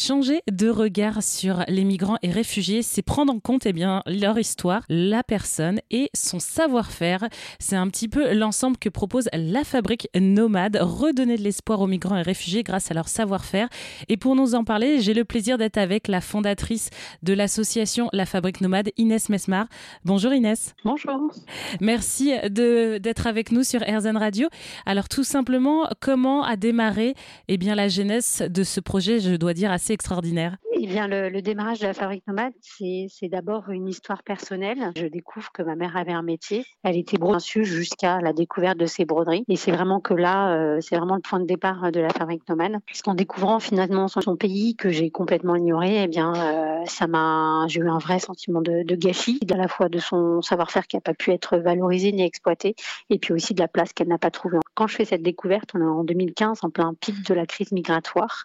Changer de regard sur les migrants et réfugiés, c'est prendre en compte eh bien, leur histoire, la personne et son savoir-faire. C'est un petit peu l'ensemble que propose la fabrique nomade, redonner de l'espoir aux migrants et réfugiés grâce à leur savoir-faire. Et pour nous en parler, j'ai le plaisir d'être avec la fondatrice de l'association La Fabrique Nomade, Inès Mesmar. Bonjour Inès. Bonjour. Merci d'être avec nous sur RZN Radio. Alors tout simplement, comment a démarré eh bien, la jeunesse de ce projet, je dois dire, assez extraordinaire eh bien, le, démarrage de la fabrique nomade, c'est d'abord une histoire personnelle. Je découvre que ma mère avait un métier. Elle était brodeuse jusqu'à la découverte de ses broderies. Et c'est vraiment que là, euh, c'est vraiment le point de départ de la fabrique nomade. Puisqu'en découvrant finalement son, pays que j'ai complètement ignoré, eh bien, euh, ça m'a, j'ai eu un vrai sentiment de, de gâchis, à la fois de son savoir-faire qui n'a pas pu être valorisé ni exploité, et puis aussi de la place qu'elle n'a pas trouvée. Quand je fais cette découverte, on est en 2015, en plein pic de la crise migratoire,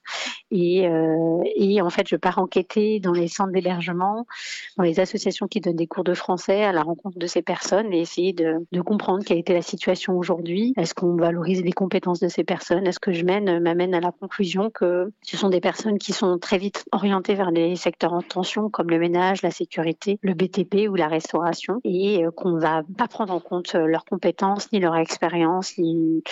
et, euh, et en fait, je pars enquêter dans les centres d'hébergement, dans les associations qui donnent des cours de français à la rencontre de ces personnes et essayer de, comprendre quelle était la situation aujourd'hui. Est-ce qu'on valorise les compétences de ces personnes? Est-ce que je mène m'amène à la conclusion que ce sont des personnes qui sont très vite orientées vers des secteurs en tension comme le ménage, la sécurité, le BTP ou la restauration et euh, qu'on va pas prendre en compte leurs compétences ni leur expérience ni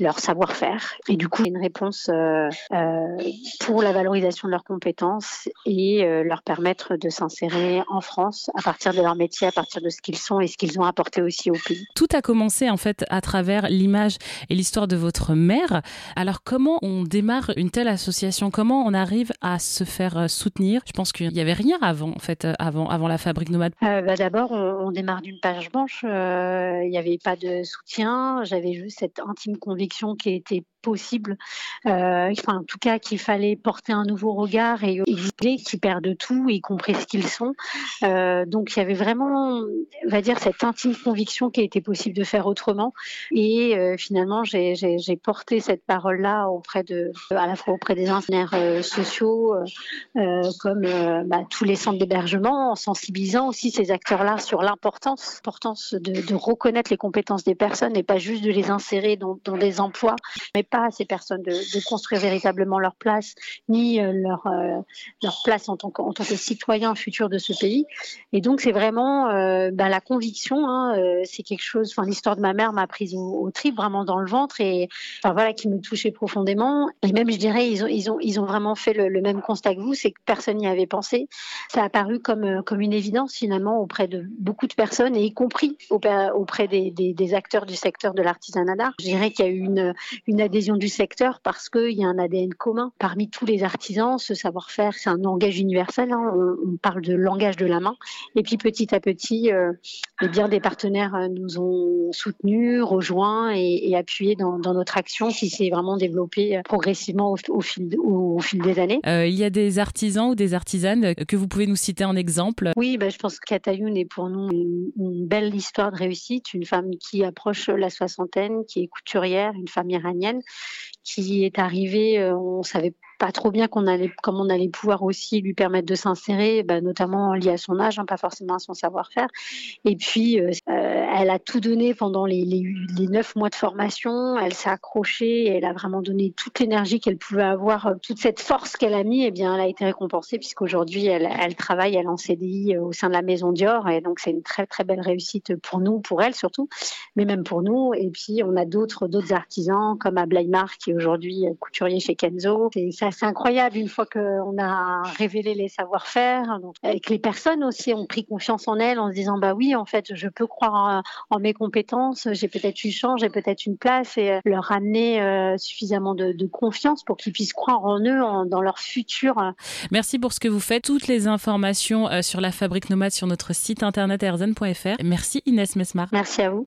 leur savoir-faire. Et du coup, une réponse euh, euh, pour la valorisation de leurs compétences et euh, leur permettre de s'insérer en France à partir de leur métier, à partir de ce qu'ils sont et ce qu'ils ont apporté aussi au pays. Tout a commencé en fait à travers l'image et l'histoire de votre mère. Alors comment on démarre une telle association? Comment on arrive à se faire euh, soutenir? Je pense qu'il n'y avait rien avant en fait, euh, avant, avant la fabrique nomade. Euh, bah D'abord, on, on, démarre d'une page blanche. Il n'y avait pas de soutien. J'avais juste cette intime conviction qui était possible, euh, enfin en tout cas qu'il fallait porter un nouveau regard et qu'ils perdent tout, y compris ce qu'ils sont. Euh, donc il y avait vraiment, on va dire, cette intime conviction qu'il était possible de faire autrement. Et euh, finalement, j'ai porté cette parole-là auprès de, à la fois auprès des ingénieurs euh, sociaux, comme bah, tous les centres d'hébergement, en sensibilisant aussi ces acteurs-là sur l'importance, de, reconnaître les compétences des personnes et pas juste de les insérer dans, des emplois, mais pas à ces personnes de, de construire véritablement leur place, ni leur, euh, leur place en tant, que, en tant que citoyen futur de ce pays. Et donc, c'est vraiment euh, bah, la conviction, hein, euh, c'est quelque chose, enfin, l'histoire de ma mère m'a prise au, au trip, vraiment dans le ventre, et enfin, voilà, qui me touchait profondément. Et même, je dirais, ils ont, ils ont, ils ont vraiment fait le, le même constat que vous, c'est que personne n'y avait pensé. Ça a paru comme, comme une évidence, finalement, auprès de beaucoup de personnes, et y compris auprès des, des, des acteurs du secteur de l'artisanat d'art. Je dirais qu'il y a eu une, une adhésion du secteur parce qu'il y a un ADN commun parmi tous les artisans. Ce savoir-faire, c'est un langage universel. Hein. On, parle de langage de la main. Et puis petit à petit, euh, eh bien, des partenaires euh, nous ont soutenus, rejoints et, et appuyés dans, dans, notre action qui s'est vraiment développée euh, progressivement au, au, fil, au, au, fil des années. Euh, il y a des artisans ou des artisanes que vous pouvez nous citer en exemple? Oui, bah, je pense que Katayoun est pour nous une, une belle histoire de réussite, une femme qui approche la soixantaine, qui est couturière, une femme iranienne qui est arrivée, on savait pas trop bien qu'on allait, comment on allait pouvoir aussi lui permettre de s'insérer, bah, notamment lié à son âge, hein, pas forcément à son savoir-faire. Et puis, euh, elle a tout donné pendant les, les, neuf mois de formation. Elle s'est accrochée, elle a vraiment donné toute l'énergie qu'elle pouvait avoir, euh, toute cette force qu'elle a mis. Et eh bien, elle a été récompensée puisqu'aujourd'hui, elle, elle travaille, elle en CDI au sein de la maison Dior. Et donc, c'est une très très belle réussite pour nous, pour elle surtout, mais même pour nous. Et puis, on a d'autres d'autres artisans comme Ablaïmar qui est aujourd'hui couturier chez Kenzo. C'est ça c'est incroyable une fois qu'on a révélé les savoir-faire et que les personnes aussi ont pris confiance en elles en se disant bah oui en fait je peux croire en, en mes compétences j'ai peut-être une chance j'ai peut-être une place et leur amener euh, suffisamment de, de, confiance pour qu'ils puissent croire en eux en, dans leur futur. Merci pour ce que vous faites. Toutes les informations euh, sur la fabrique nomade sur notre site internet erzen.fr merci Inès Mesmar. Merci à vous